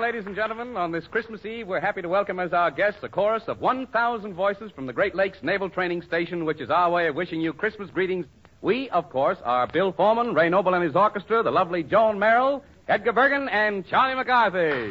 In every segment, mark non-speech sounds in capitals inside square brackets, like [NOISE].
ladies and gentlemen. On this Christmas Eve, we're happy to welcome as our guests a chorus of 1,000 voices from the Great Lakes Naval Training Station, which is our way of wishing you Christmas greetings. We, of course, are Bill Foreman, Ray Noble and his orchestra, the lovely Joan Merrill, Edgar Bergen, and Charlie McCarthy.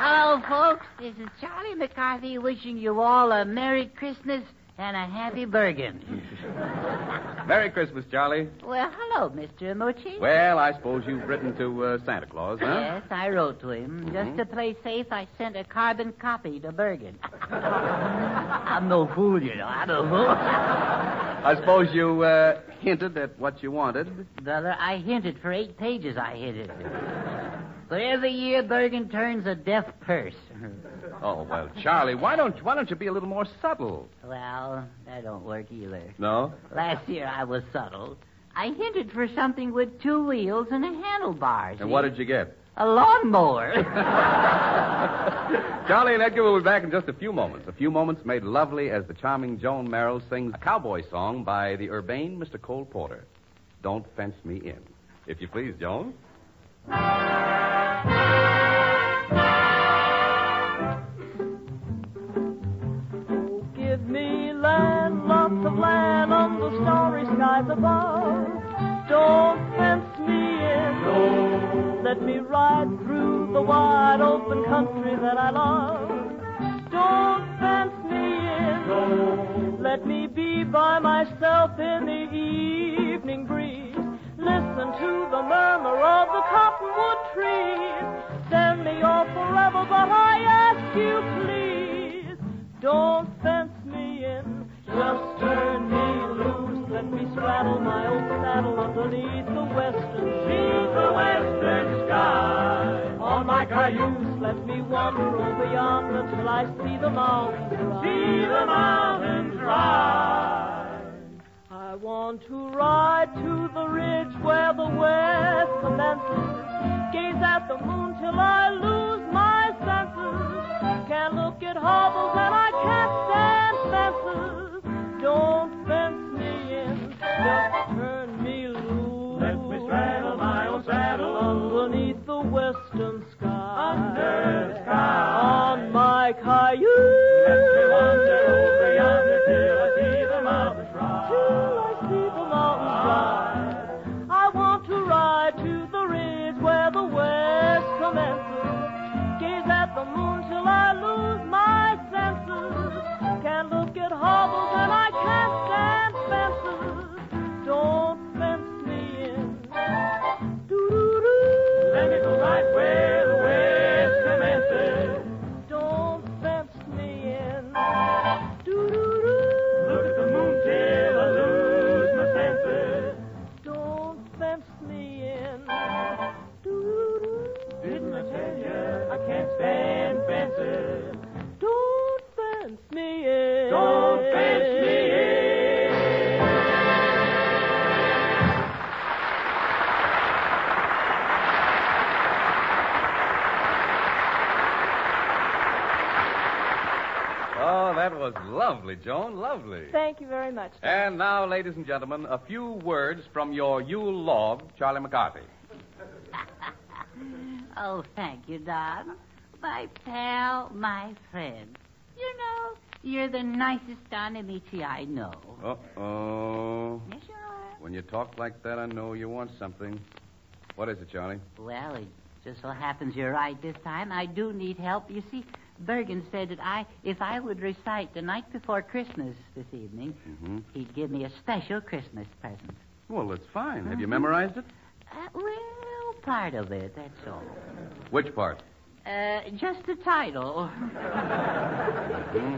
Hello, folks. This is Charlie McCarthy wishing you all a Merry Christmas and a Happy Bergen. [LAUGHS] Merry Christmas, Charlie. Well, hello, Mr. Mochi. Well, I suppose you've written to uh, Santa Claus, huh? Yes, I wrote to him. Just to play safe, I sent a carbon copy to Bergen. [LAUGHS] I'm no fool, you know. I'm no fool. [LAUGHS] I suppose you uh, hinted at what you wanted. Brother, I hinted for eight pages. I hinted. But every year, Bergen turns a deaf purse. Oh well, Charlie, why don't why don't you be a little more subtle? Well, that don't work either. No. Last year I was subtle. I hinted for something with two wheels and a handlebar. And what did you get? A lawnmower. [LAUGHS] [LAUGHS] Charlie and Edgar will be back in just a few moments. A few moments made lovely as the charming Joan Merrill sings a cowboy song by the urbane Mr. Cole Porter. Don't fence me in. If you please, Joan. Starry skies above. Don't fence me in. No. Let me ride through the wide open country that I love. Don't fence me in. No. Let me be by myself in the evening breeze. Listen to the murmur of the cottonwood trees. Send me off forever, but I ask you please. Don't fence me in, just. Straddle my old saddle underneath the western sea, the western sky. On my cayuse, let me wander over yonder till I see the mountains rise. See the mountains rise. I want to ride to the ridge where the west commences. Gaze at the moon till I lose my senses. Can't look at hovels and I can't just turn me loose. Let me straddle my old saddle underneath the western sky. Under the sky. On my cayuse. Was lovely, Joan. Lovely. Thank you very much. And now, ladies and gentlemen, a few words from your Yule log, Charlie McCarthy. [LAUGHS] oh, thank you, Don. My pal, my friend. You know, you're the nicest Don Ameche I know. Uh-oh. Yes, you are. When you talk like that, I know you want something. What is it, Charlie? Well, it just so happens you're right this time. I do need help. You see, Bergen said that I, if I would recite the night before Christmas this evening, Mm-hmm. he'd give me a special Christmas present. Well, that's fine. Have you Mhm. memorized it? Uh, well, part of it, that's all. Which part? Uh, just the title. Hmm?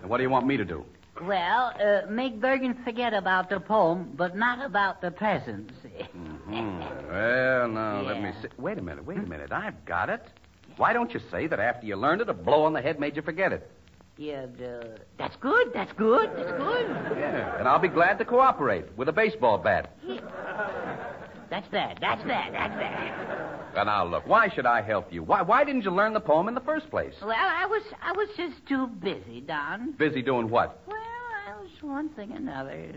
And what do you want me to do? Well, uh, make Bergen forget about the poem, but not about the presents. Hmm. Well, now, let me see. Wait a minute, wait a minute. I've got it. Why don't you say that after you learned it, a blow on the head made you forget it? Yeah, uh, that's good, that's good, that's good. Yeah, and I'll be glad to cooperate with a baseball bat. [LAUGHS] That's that, that's that, that's that. Now, now, look, why should I help you? Why, why didn't you learn the poem in the first place? Well, I was, I was just too busy, Don. Busy doing what? Well, I was one thing or another.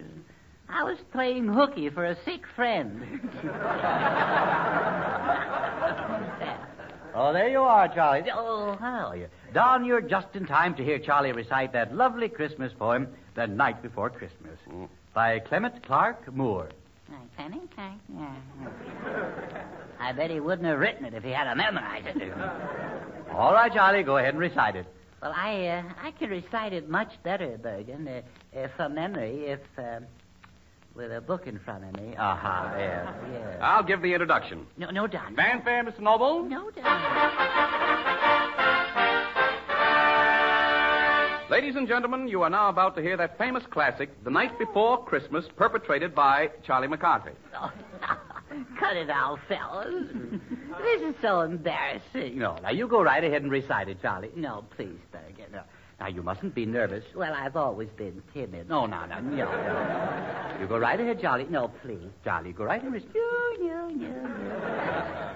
I was playing hooky for a sick friend. [LAUGHS] Oh, there you are, Charlie. Oh, how are you? Don, you're just in time to hear Charlie recite that lovely Christmas poem, The Night Before Christmas, Mm. by Clement Clarke Moore. Penny? Yeah. I bet he wouldn't have written it if he had to memorize it. [LAUGHS] All right, Charlie, go ahead and recite it. Well, I uh, I can recite it much better, Bergen, uh, uh, from memory, if uh, with a book in front of me. Aha, there. Yes. I'll give the introduction. No, no, Don. Fanfare, Mr. Noble. No, Don. Ladies and gentlemen, you are now about to hear that famous classic, The Night Before Christmas, perpetrated by Charlie McCarthy. Oh, [LAUGHS] cut it out, fellas. this is so embarrassing. No, now you go right ahead and recite it, Charlie. No, please, Bergen. No, now, you mustn't be nervous. Well, I've always been timid. No, no, no, no. no. You go right ahead, Charlie. No, please. Charlie, go right ahead and recite. No, no, no,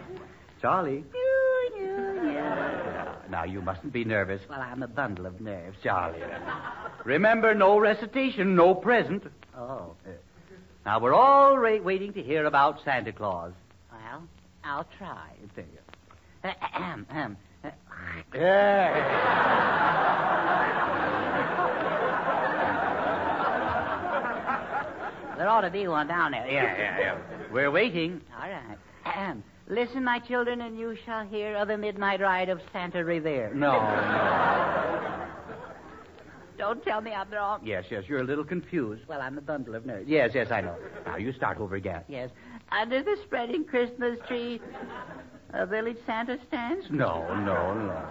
Charlie. no, no, no. Now, you mustn't be nervous. Well, I'm a bundle of nerves. Charlie. Remember, no recitation, no present. Oh. Now, we're all ra- waiting to hear about Santa Claus. Well, I'll try. There you Uh, ahem, ahem. Uh, go. Yeah. There ought to be one down there. Yeah, yeah, yeah. We're waiting. All right. Ahem. Listen, my children, and you shall hear of the midnight ride of Santa Revere. No, no. Don't tell me I'm wrong. Yes, yes, you're a little confused. Well, I'm a bundle of nerves. Yes, yes, I know. Now, you start over again. Yes. Under the spreading Christmas tree, a village Santa stands. No, no, no.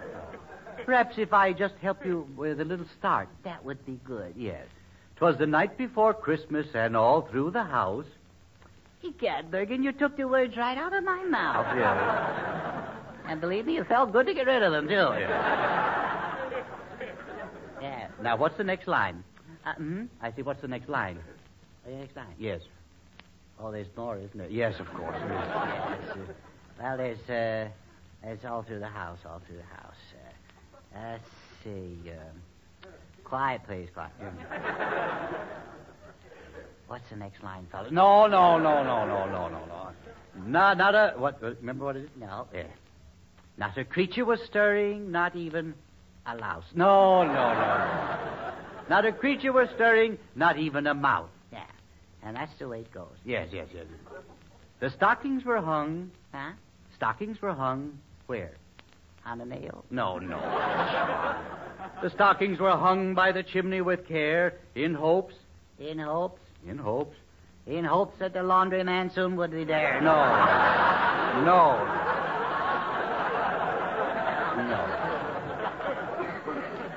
Perhaps if I just help you with a little start. That would be good. Yes. 'Twas the night before Christmas, and all through the house. Egad, Bergen, you took the words right out of my mouth. Yeah. And believe me, it felt good to get rid of them, too. Yeah. Yeah. Now, what's the next line? Uh, hmm? I see. What's the next line? The next line. Yes. Oh, there's more, isn't there? Yes, of course. Yes, uh, well, there's, uh, there's all through the house, all through the house. Uh, let's see. Um, quiet, please, quiet. What's the next line, fellas? No, no, no, no, no, no, no, no. Not, not a. What? uh, Remember what it is? No. Yeah. Not a creature was stirring, not even a louse. No, no, no, no. Not a creature was stirring, not even a mouse. Yeah. And that's the way it goes. Yes, yes, yes. The stockings were hung. Huh? Stockings were hung where? On a nail. No, no. the stockings were hung by the chimney with care, in hopes, In hopes. in hopes. In hopes that the laundryman soon would be there. No. No.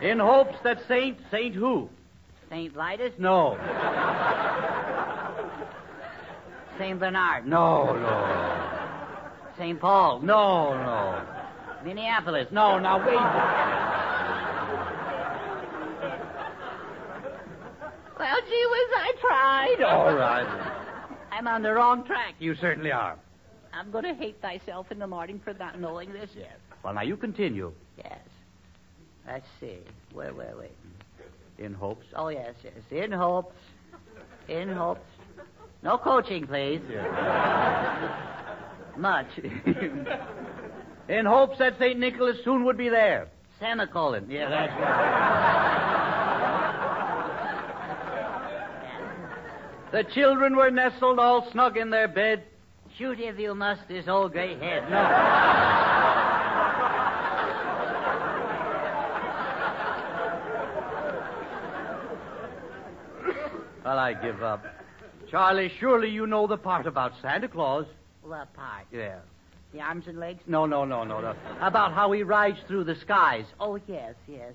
No. In hopes that Saint, Saint who? St. Vitus? No. St. Bernard? No, no. St. Paul? No, no. Minneapolis? No, now wait. Well, gee whiz, I tried. All right. I'm on the wrong track. You certainly are. I'm going to hate thyself in the morning for not knowing this. Yes. Well, now you continue. Yes. Let's see. Where, where, wait. In hopes. Oh, yes, yes. In hopes. In hopes. No coaching, please. Yeah. Much. [LAUGHS] In hopes that St. Nicholas soon would be there. Semicolon. Yeah, that's right. The children were nestled all snug in their bed. Shoot if you must this old gray head. No. well, I give up. Charlie, surely you know the part about Santa Claus. What part? Yeah. The arms and legs? No, no, no, no, no. About how he rides through the skies. Oh, yes, yes.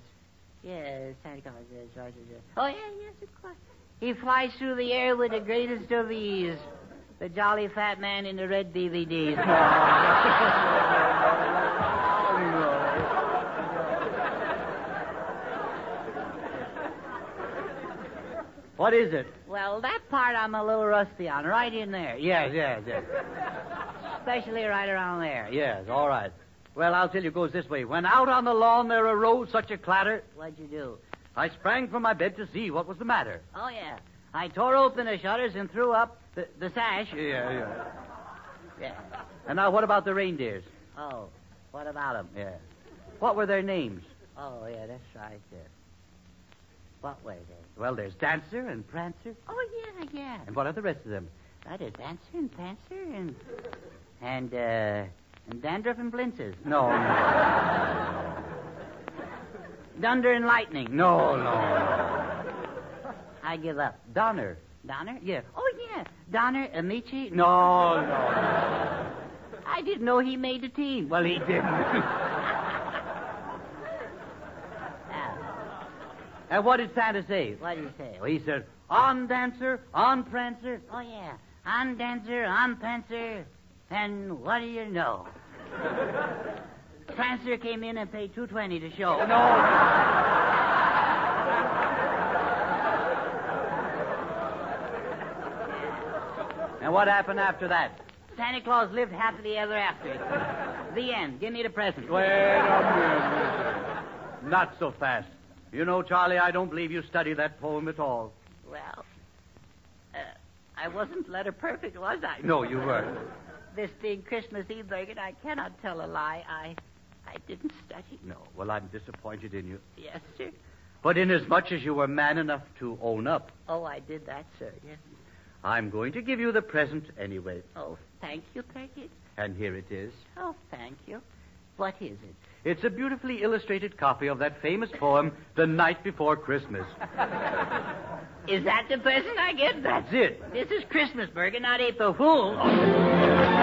Yes, Santa Claus is right. Oh, yeah, yes, of course. He flies through the air with the greatest of ease. The jolly fat man in the red BVDs. [LAUGHS] [LAUGHS] What is it? well, that part I'm a little rusty on. Right in there. Yes, yes, yes. Especially right around there. Yes, all right. Well, I'll tell you, it goes this way. When out on the lawn there arose such a clatter, What'd you do? I sprang from my bed to see what was the matter. Oh, yeah. I tore open the shutters and threw up the, the sash. Yeah, yeah. Yeah. And now, what about the reindeers? Oh, what about them? Yeah. What were their names? Oh, yeah, that's right. Uh, what were they? Well, there's Dancer and Prancer. Oh, yeah, yeah. And what are the rest of them? Right, there's Dancer and Prancer and and uh, and Dandruff and Blintzes. No, no. Thunder and Lightning. No, no. I give up. Donner. Donner? Yeah. Oh, yeah. Donner, Ameche. No, no. I didn't know he made the team. Well, he didn't. Ah, [LAUGHS] and what did Santa say? what did he say? Well, he said, on Dancer, on Prancer. Oh, yeah. On Dancer, on Prancer. And what do you know? Prancer came in and paid two twenty to show. No. And what happened after that? Santa Claus lived happily ever after. The end. Give me the present. Wait a minute. Not so fast. You know, Charlie, I don't believe you studied that poem at all. Well, uh, I wasn't letter perfect, was I? No, you weren't. This being Christmas Eve, Bergen, I cannot tell a lie. I, I didn't study. No. Well, I'm disappointed in you. Yes, sir. But inasmuch as you were man enough to own up, Oh, I did that, sir. Yes. I'm going to give you the present anyway. Oh, thank you, Bergen. And here it is. Oh, thank you. What is it? It's a beautifully illustrated copy of that famous poem, The Night Before Christmas. [LAUGHS] Is that the present I get? That's it. This is Christmas, Bergen, not April Fool. [LAUGHS]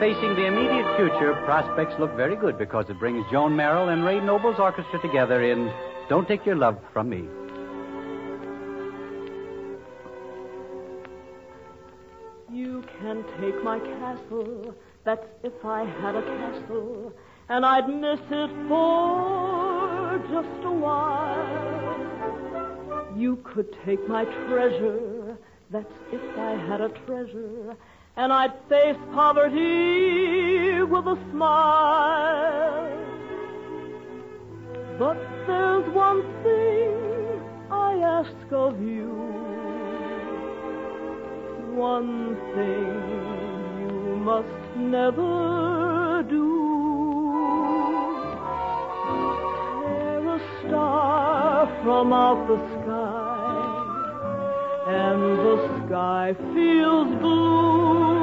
Facing the immediate future, prospects look very good because it brings Joan Merrill and Ray Noble's orchestra together in Don't Take Your Love From Me. You can take my castle, that's if I had a castle, and I'd miss it for just a while. You could take my treasure, that's if I had a treasure, and I'd face poverty with a smile. But there's one thing I ask of you one thing you must never do. Tear a star from out the sky, and sky feels blue.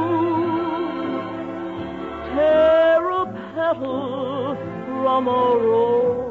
Tear a petal from a rose,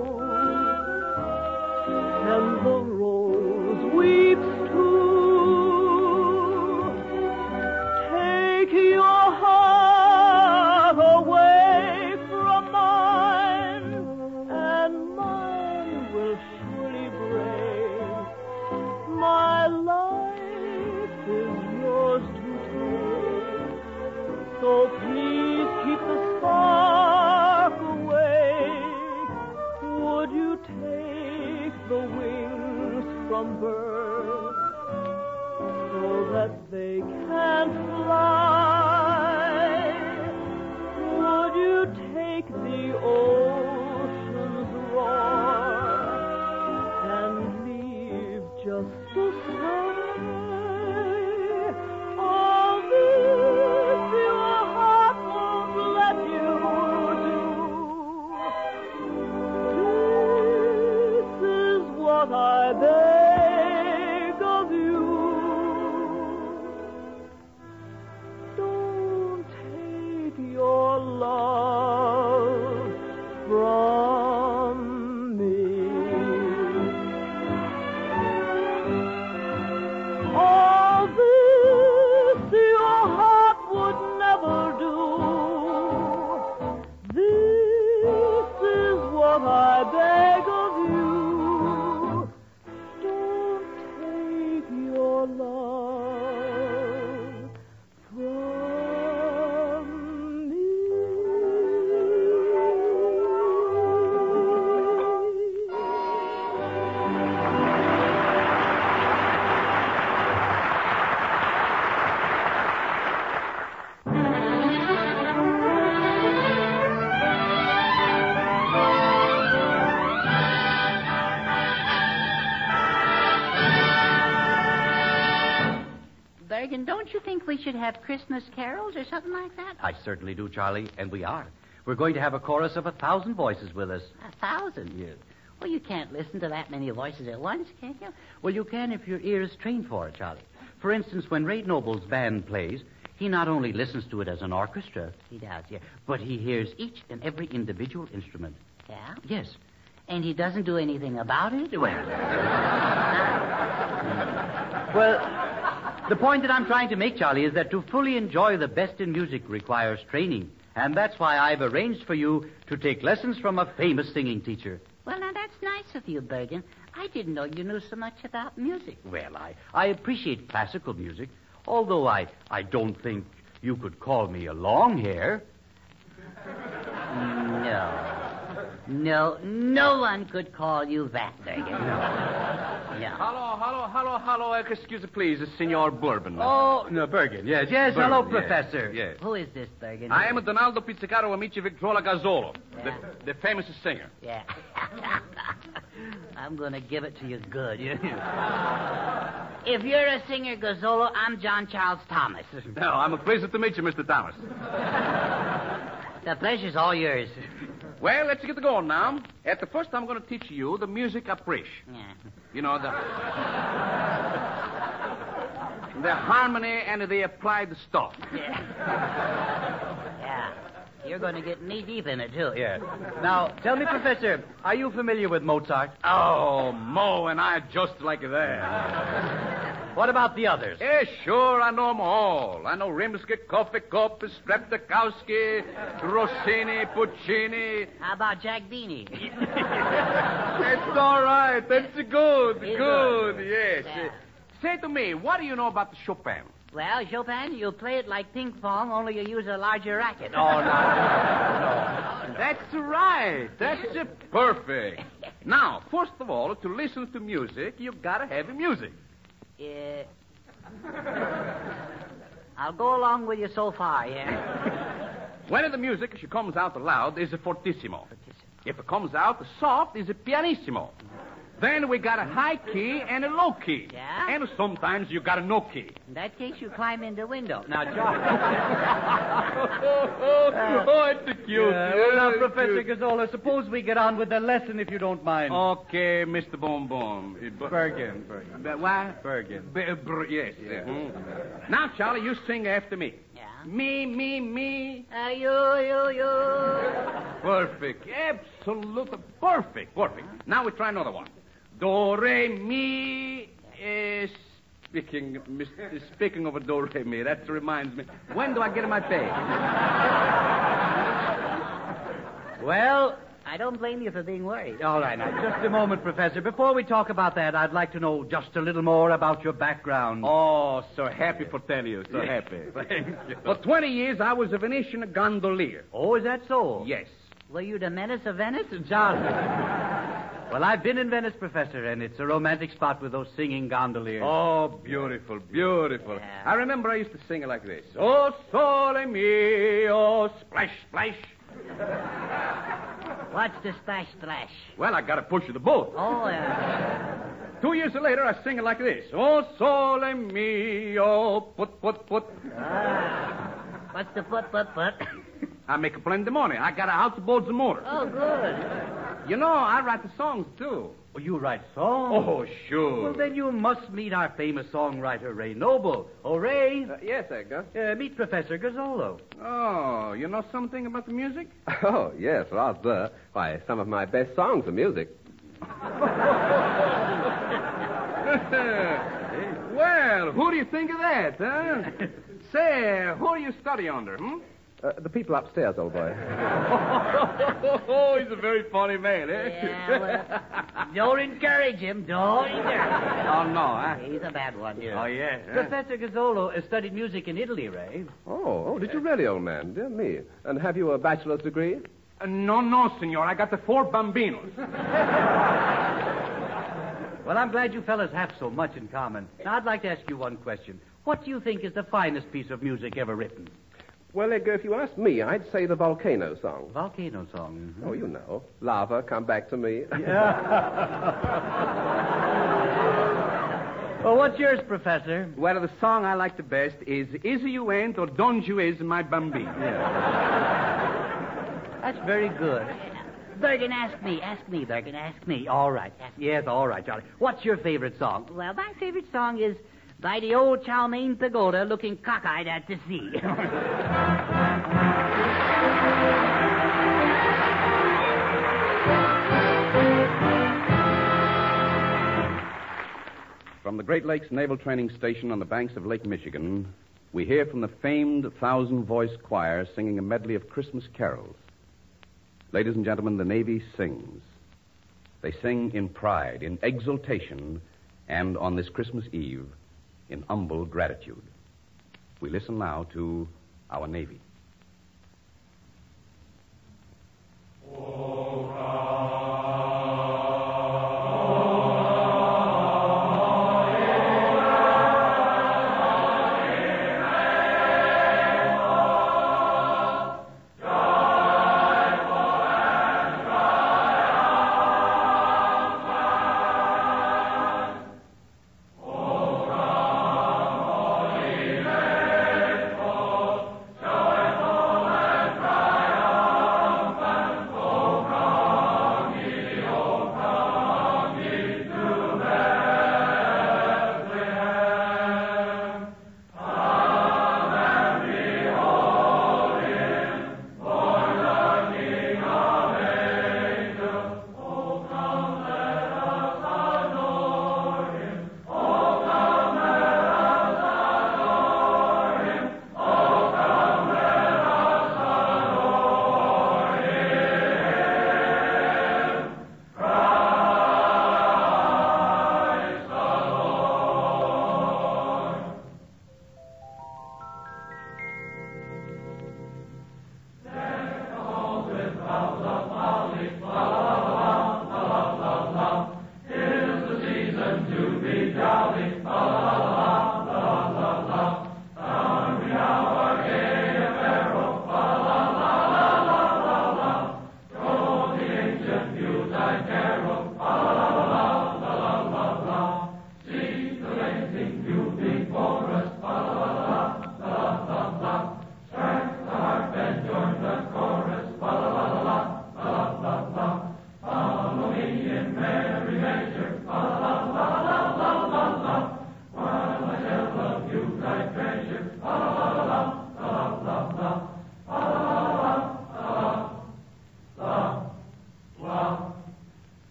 we should have Christmas carols or something like that? I certainly do, Charlie, and we are. We're going to have a chorus of a thousand voices with us. A thousand? Yes. Well, you can't listen to that many voices at once, can you? Well, you can if your ear is trained for it, Charlie. For instance, when Ray Noble's band plays, he not only listens to it as an orchestra, He does, yeah. but he hears each and every individual instrument. Yeah? Yes. And he doesn't do anything about it? Well, well, the point that I'm trying to make, Charlie, is that to fully enjoy the best in music requires training. And that's why I've arranged for you to take lessons from a famous singing teacher. Well, now, that's nice of you, Bergen. I didn't know you knew so much about music. Well, I, I appreciate classical music, although I, I don't think you could call me a long hair. No. No, no one could call you that, Bergen. No. Hello, hello, hello, hello. Uh, Excuse me, please, uh, Senor Bourbon. Oh, no, Bergen. Yes, yes. Hello, yes, Professor. Yes. Who is this, Bergen? I am Donaldo Pizzicaro Amici Victrola Gazzolo, Yeah. the, the famous singer. Yeah. [LAUGHS] I'm going to give it to you good. if you're a singer, Gazzolo, I'm John Charles Thomas. No, I'm a pleasure to meet you, Mr. Thomas. The pleasure's all yours. Well, let's get the going now. At the first, I'm going to teach you the music approach. Yeah. You know, the. the harmony and the applied stuff. Yeah. yeah. You're going to get knee deep in it, too. Yeah. Now, tell me, Professor, are you familiar with Mozart? Oh, Mo and I just like that. What about the others? Yeah, sure, I know them all. I know Rimsky-Korsakov, Streptokowski, Rossini, Puccini. How about Jack Benny? [LAUGHS] That's all right. That's good. He's good. good. Yes. Yeah. Say to me, what do you know about Chopin? well, Chopin, you play it like ping pong, only you use a larger racket. Oh, no. no. [LAUGHS] That's right. That's perfect. [LAUGHS] Now, first of all, to listen to music, you've gotta have music. Uh, I'll go along with you so far, yeah? When the music, she comes out loud, is a fortissimo. If it comes out soft, is a pianissimo. Then we got a high key and a low key. Yeah? And sometimes you got a no key. In that case, you climb in the window. Now, [LAUGHS] John. [LAUGHS] oh, it's cute. Yeah, well, now, Professor Gazzolo, suppose we get on with the lesson if you don't mind. Okay, Mr. Boom Boom. Bu- Bergen. Bergen. But what? Bergen. B- uh, br- yes. mhm. Now, Charlie, you sing after me. Yeah? Me, me, me. Uh, you, you, you. Perfect. Absolutely perfect. Perfect. Now we try another one. Do, re, mi. Uh, speaking, mis- speaking of a do, re, mi, that reminds me. When do I get my pay? Well, I don't blame you for being worried. all right, now, just a moment, Professor. Before we talk about that, I'd like to know just a little more about your background. Oh, so happy for 10 years. So happy. [LAUGHS] For 20 years, I was a Venetian gondolier. Oh, is that so? Yes. Were you the menace of Venice? John. Well, I've been in Venice, Professor, and it's a romantic spot with those singing gondoliers. Oh, beautiful, beautiful. Yeah. I remember I used to sing it like this. Oh, sole mio, splash, splash. [LAUGHS] What's the splash splash? Well, I gotta push the boat. Oh, yeah. Two years later, I sing it like this. Oh, sole mio, put, put, put. Ah. What's the foot, foot, foot? [COUGHS] I make a plenty of money. I got a house houseboat and motor. Oh, good. You know, I write the songs, too. Oh, you write songs? Oh, sure. Well, then you must meet our famous songwriter, Ray Noble. Oh, Ray, Uh, yes, Edgar. uh, meet Professor Gazzolo. Oh, you know something about the music? [LAUGHS] Oh, yes, rather. Why, some of my best songs are music. [LAUGHS] [LAUGHS] well, who do you think of that, huh? [LAUGHS] Say, who do you study under, hmm? Uh, the people upstairs, old boy. oh, [LAUGHS] he's a very funny man, eh? Yeah, well, don't encourage him. Don't encourage him. [LAUGHS] oh, no, huh? He's a bad one. Oh, yeah. huh? Professor Gazzolo uh, studied music in Italy, Ray. Oh, oh, did you really, old man? Dear me. And have you a bachelor's degree? Uh, no, no, senor. I got the four bambinos. Well, I'm glad you fellas have so much in common. Now, I'd like to ask you one question. What do you think is the finest piece of music ever written? Well, Edgar, if you ask me, I'd say the volcano song. Volcano song. mhm. Oh, you know. Lava, come back to me. [LAUGHS] Yeah. Well, what's yours, Professor? Well, the song I like the best is Is You Ain't or Don't You Is My Bambino. That's very good. Bergen, ask me. Ask me, Bergen. Ask me. All right. Yes, all right, Charlie. What's your favorite song? Well, my favorite song is By the Old Chow Mein Pagoda Looking Cockeyed at the Sea. [LAUGHS] From the Great Lakes Naval Training Station on the banks of Lake Michigan, we hear from the famed thousand voice choir singing a medley of Christmas carols. Ladies and gentlemen, the Navy sings. They sing in pride, in exultation, and on this Christmas Eve, in humble gratitude. We listen now to our Navy. And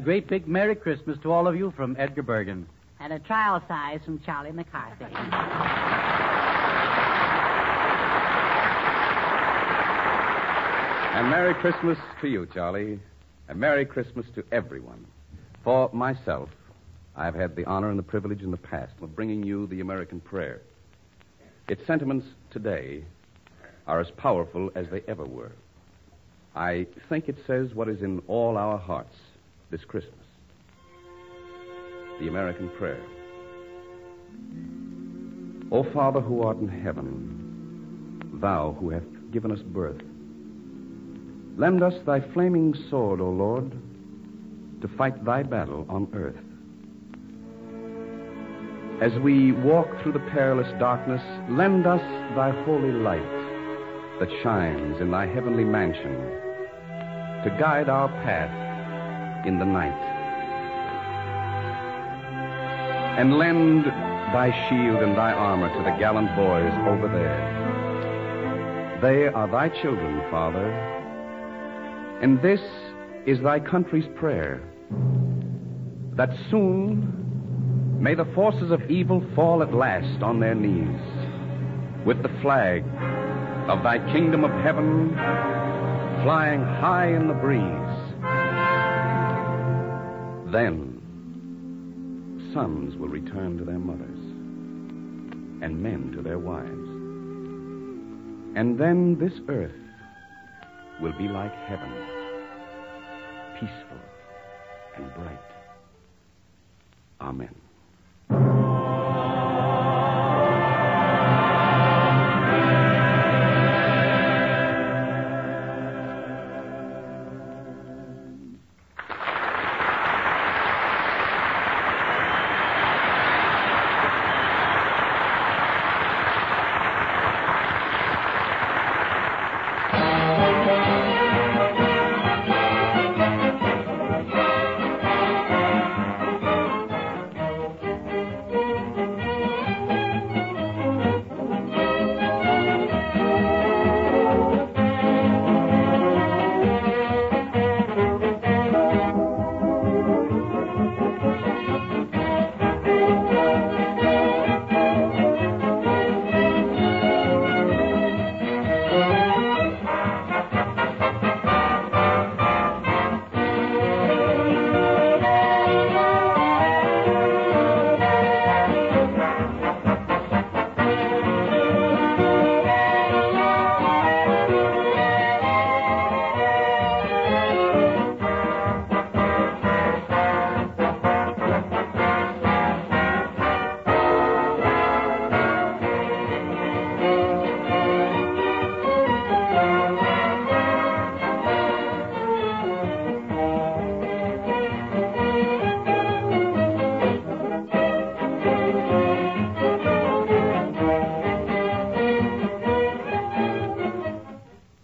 great big Merry Christmas to all of you from Edgar Bergen. And a trial size from Charlie McCarthy. And Merry Christmas to you, Charlie. And Merry Christmas to everyone. For myself, I've had the honor and the privilege in the past of bringing you the American prayer. Its sentiments today are as powerful as they ever were. I think it says what is in all our hearts this Christmas the American prayer. O Father who art in heaven, thou who hast given us birth, lend us thy flaming sword, O Lord, to fight thy battle on earth. As we walk through the perilous darkness, lend us thy holy light that shines in thy heavenly mansion to guide our path in the night. And lend thy shield and thy armor to the gallant boys over there. They are thy children, Father, and this is thy country's prayer that soon may the forces of evil fall at last on their knees with the flag of thy kingdom of heaven flying high in the breeze. Then sons will return to their mothers, and men to their wives. And then this earth will be like heaven, peaceful and bright. Amen.